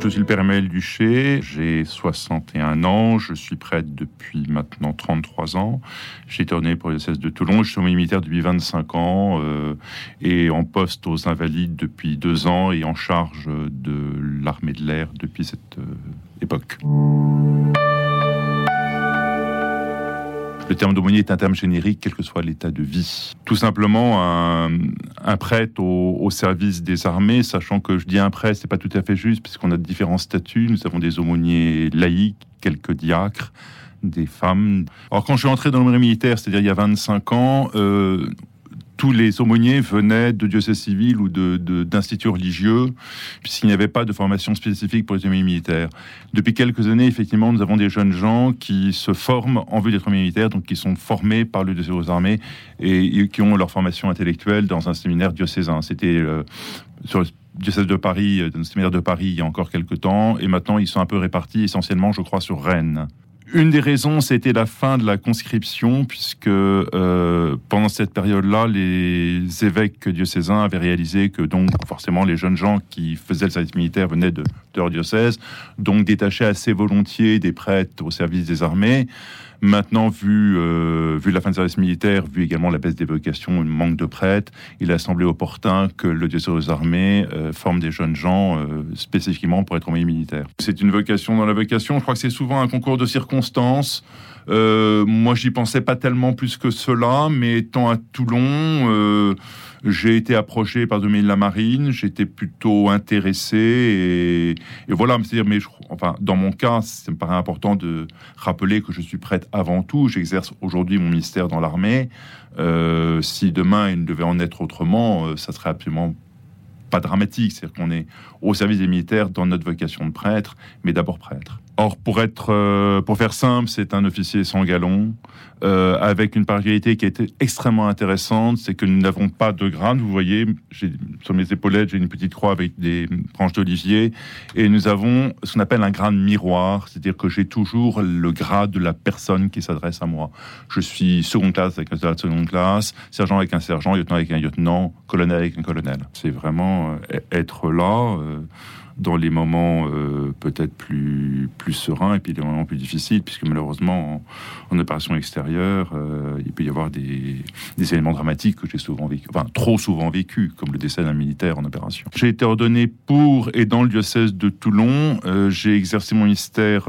Je suis le père Emmanuel Duché, j'ai 61 ans, je suis prêtre depuis maintenant 33 ans. J'ai été ordonné pour le diocèse de Toulon, je suis militaire depuis 25 ans euh, et en poste aux Invalides depuis deux ans et en charge de l'armée de l'air depuis cette euh, époque. Le terme d'aumônier est un terme générique, quel que soit l'état de vie. Tout simplement, un, prêtre au, service des armées, sachant que je dis un prêtre, c'est pas tout à fait juste, puisqu'on a différents statuts. Nous avons des aumôniers laïcs, quelques diacres, des femmes. Alors, quand je suis entré dans le militaire, c'est-à-dire il y a 25 ans, euh, tous les aumôniers venaient de diocèses civils ou d'instituts religieux, puisqu'il n'y avait pas de formation spécifique pour les aumôniers militaires. Depuis quelques années, effectivement, nous avons des jeunes gens qui se forment en vue d'être militaires, donc qui sont formés par le diocèse aux armées et, qui ont leur formation intellectuelle dans un séminaire diocésain. C'était euh, sur le diocèse de Paris, euh, dans le séminaire de Paris, il y a encore quelques temps, et maintenant ils sont un peu répartis essentiellement, je crois, sur Rennes. Une des raisons, c'était la fin de la conscription, puisque euh, pendant cette période-là, les évêques diocésains avaient réalisé que donc forcément les jeunes gens qui faisaient le service militaire venaient de, de leur diocèse, donc détachaient assez volontiers des prêtres au service des armées. Maintenant, vu, euh, vu la fin du service militaire, vu également la baisse des vocations, le manque de prêtres, il a semblé opportun que le diocèse aux armées euh, forme des jeunes gens euh, spécifiquement pour être envoyé militaire. C'est une vocation dans la vocation. Je crois que c'est souvent un concours de circonstances. Euh, moi, j'y pensais pas tellement plus que cela, mais étant à Toulon, euh, j'ai été approché par domaine de la marine, j'étais plutôt intéressé et, voilà. Mais enfin, dans mon cas, ça me paraît important de rappeler que je suis prête avant tout. J'exerce aujourd'hui mon ministère dans l'armée. Euh, si demain il devait en être autrement, ça serait absolument pas dramatique, c'est-à-dire qu'on est au service des militaires dans notre vocation de prêtre, mais d'abord prêtre. Or, pour être, euh, pour faire simple, c'est un officier sans galon, euh, avec une particularité qui été extrêmement intéressante, c'est que nous n'avons pas de grade. Vous voyez, sur mes épaulettes, j'ai une petite croix avec des branches d'olivier, et nous avons ce qu'on appelle un grade miroir, c'est-à-dire que j'ai toujours le grade de la personne qui s'adresse à moi. Je suis second classe avec un soldat de seconde classe, sergent avec un sergent, lieutenant avec un lieutenant, colonel avec un colonel. C'est vraiment euh, être là dans les moments euh, peut-être plus, plus sereins et puis les moments plus difficiles, puisque malheureusement, en, opération extérieure, euh, il peut y avoir des, des éléments dramatiques que j'ai souvent vécu, enfin trop souvent vécu, comme le décès d'un militaire en opération. J'ai été ordonné pour et dans le diocèse de Toulon. Euh, j'ai exercé mon ministère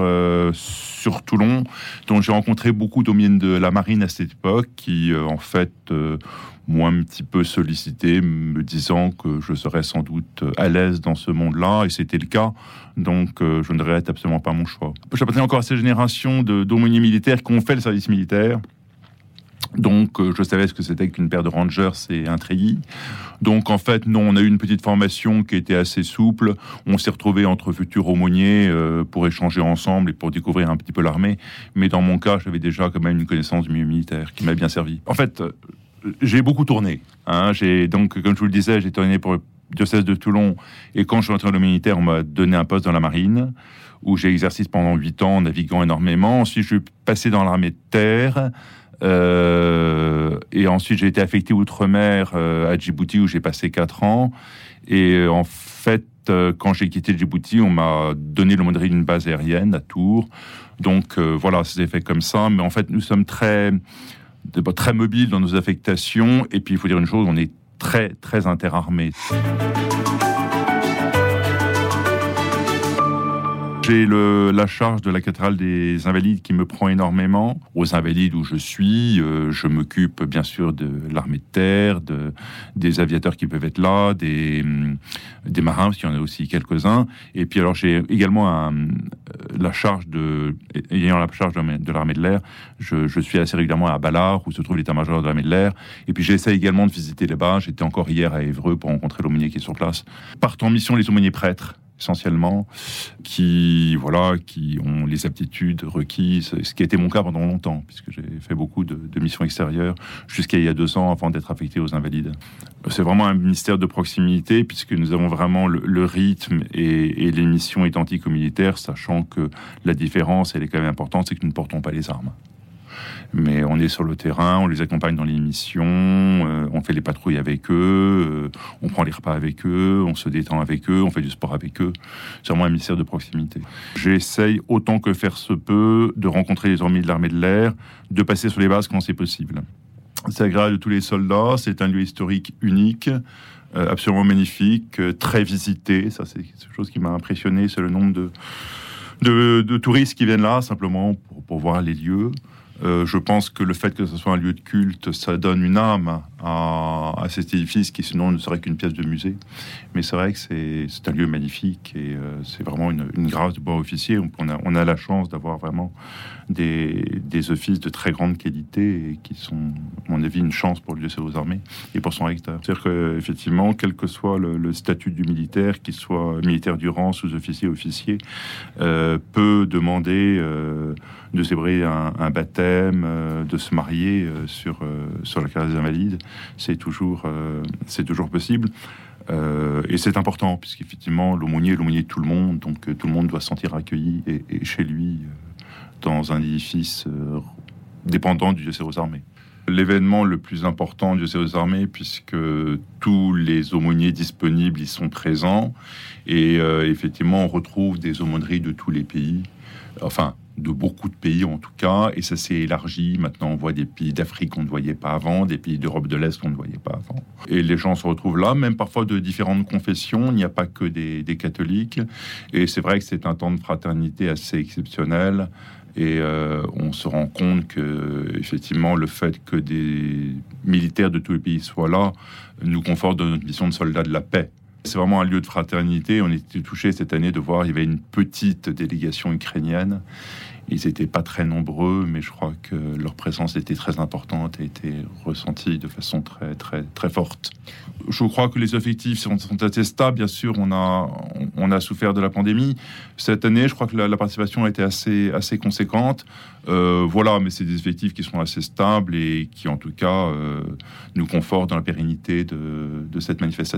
sur Toulon, dont j'ai rencontré beaucoup d'hommes de la marine à cette époque, qui en fait moi un petit peu sollicité, me disant que je serais sans doute à l'aise dans ce monde-là, et c'était le cas. Donc, euh, je ne regrette absolument pas mon choix. J'appartiens encore à ces générations d'aumôniers militaires qui ont fait le service militaire. Donc, euh, je savais ce que c'était qu'une paire de rangers et un treillis. Donc, en fait, non, on a eu une petite formation qui était assez souple. On s'est retrouvés entre futurs aumôniers euh, pour échanger ensemble et pour découvrir un petit peu l'armée. Mais dans mon cas, j'avais déjà quand même une connaissance du milieu militaire qui m'a bien servi. En fait, j'ai beaucoup tourné. Hein. J'ai donc, comme je vous le disais, j'ai tourné pour le diocèse de Toulon. Et quand je suis entré dans le militaire, on m'a donné un poste dans la marine où j'ai exercé pendant huit ans, naviguant énormément. Ensuite, je suis passé dans l'armée de terre. Euh, et ensuite, j'ai été affecté outre-mer euh, à Djibouti où j'ai passé quatre ans. Et euh, en fait, quand j'ai quitté Djibouti, on m'a donné le l'aumônerie d'une base aérienne à Tours. Donc voilà, ça s'est fait comme ça. Mais en fait, nous sommes très très mobile dans nos affectations. Et puis, il faut dire une chose, on est très, très interarmé. J'ai la charge de la cathédrale des Invalides qui me prend énormément. Aux Invalides où je suis, euh, je m'occupe bien sûr de l'armée de terre, de, des aviateurs qui peuvent être là, des, des marins, parce qu'il y en a aussi quelques-uns. Et puis alors j'ai également un, la charge de, ayant la charge de, l'armée de l'air, je, je, suis assez régulièrement à Ballard où se trouve l'état-major de l'armée de l'air. Et puis j'essaie également de visiter les bas. J'étais encore hier à Évreux pour rencontrer l'aumônier qui est sur place. Partent en mission les aumôniers prêtres essentiellement, qui voilà, qui ont les aptitudes requises, ce qui a été mon cas pendant longtemps, puisque j'ai fait beaucoup de, missions extérieures jusqu'à il y a deux ans avant d'être affecté aux Invalides. C'est vraiment un ministère de proximité, puisque nous avons vraiment le, rythme et, les missions identiques aux militaires, sachant que la différence, elle est quand même importante, c'est que nous ne portons pas les armes. Mais on est sur le terrain, on les accompagne dans les missions, on fait les patrouilles avec eux, on prend les repas avec eux, on se détend avec eux, on fait du sport avec eux. C'est vraiment un ministère de proximité. J'essaye autant que faire se peut de rencontrer les armées de l'armée de l'air, de passer sur les bases quand c'est possible. C'est agréable de tous les soldats, c'est un lieu historique unique. Euh, absolument magnifique, euh, très visité. Ça, c'est quelque chose qui m'a impressionné, c'est le nombre de, de, touristes qui viennent là simplement pour, pour voir les lieux. Euh, je pense que le fait que ce soit un lieu de culte, ça donne une âme à, cet édifice qui sinon ne serait qu'une pièce de musée. Mais c'est vrai que c'est un lieu magnifique et euh, c'est vraiment une, une, grâce de bois officier. On a, on a la chance d'avoir vraiment des, des, offices de très grande qualité et qui sont, à mon avis, une chance pour le diocèse aux armées et pour son recteur. C'est-à-dire qu'effectivement, quel que soit le, statut du militaire, qu'il soit militaire du rang, sous-officier, officier, euh, peut demander euh, de célébrer un, baptême, de se marier sur, sur la carrière des invalides. C'est toujours, c'est toujours possible. Euh, et c'est important, puisqu'effectivement, l'aumônier est l'aumônier de tout le monde, donc tout le monde doit se sentir accueilli et, chez lui dans un édifice dépendant du diocèse aux armées. L'événement le plus important du diocèse aux armées, puisque tous les aumôniers disponibles y sont présents, et euh, effectivement, on retrouve des aumôneries de tous les pays. Enfin, de beaucoup de pays en tout cas, et ça s'est élargi. Maintenant, on voit des pays d'Afrique qu'on ne voyait pas avant, des pays d'Europe de l'Est qu'on ne voyait pas avant. Et les gens se retrouvent là, même parfois de différentes confessions. Il n'y a pas que des, catholiques. Et c'est vrai que c'est un temps de fraternité assez exceptionnel. Et euh, on se rend compte que, effectivement, le fait que des militaires de tous les pays soient là nous conforte dans notre mission de soldats de la paix. C'est vraiment un lieu de fraternité. On était touché cette année de voir il y avait une petite délégation ukrainienne ils n'étaient pas très nombreux, mais je crois que leur présence était très importante et était ressentie de façon très, très, très forte. Je crois que les effectifs sont, assez stables. Bien sûr, on a, on a souffert de la pandémie. Cette année, je crois que la, la participation a été assez, assez conséquente. Euh, voilà, mais c'est des effectifs qui sont assez stables et qui, en tout cas, euh, nous confortent dans la pérennité de, de cette manifestation.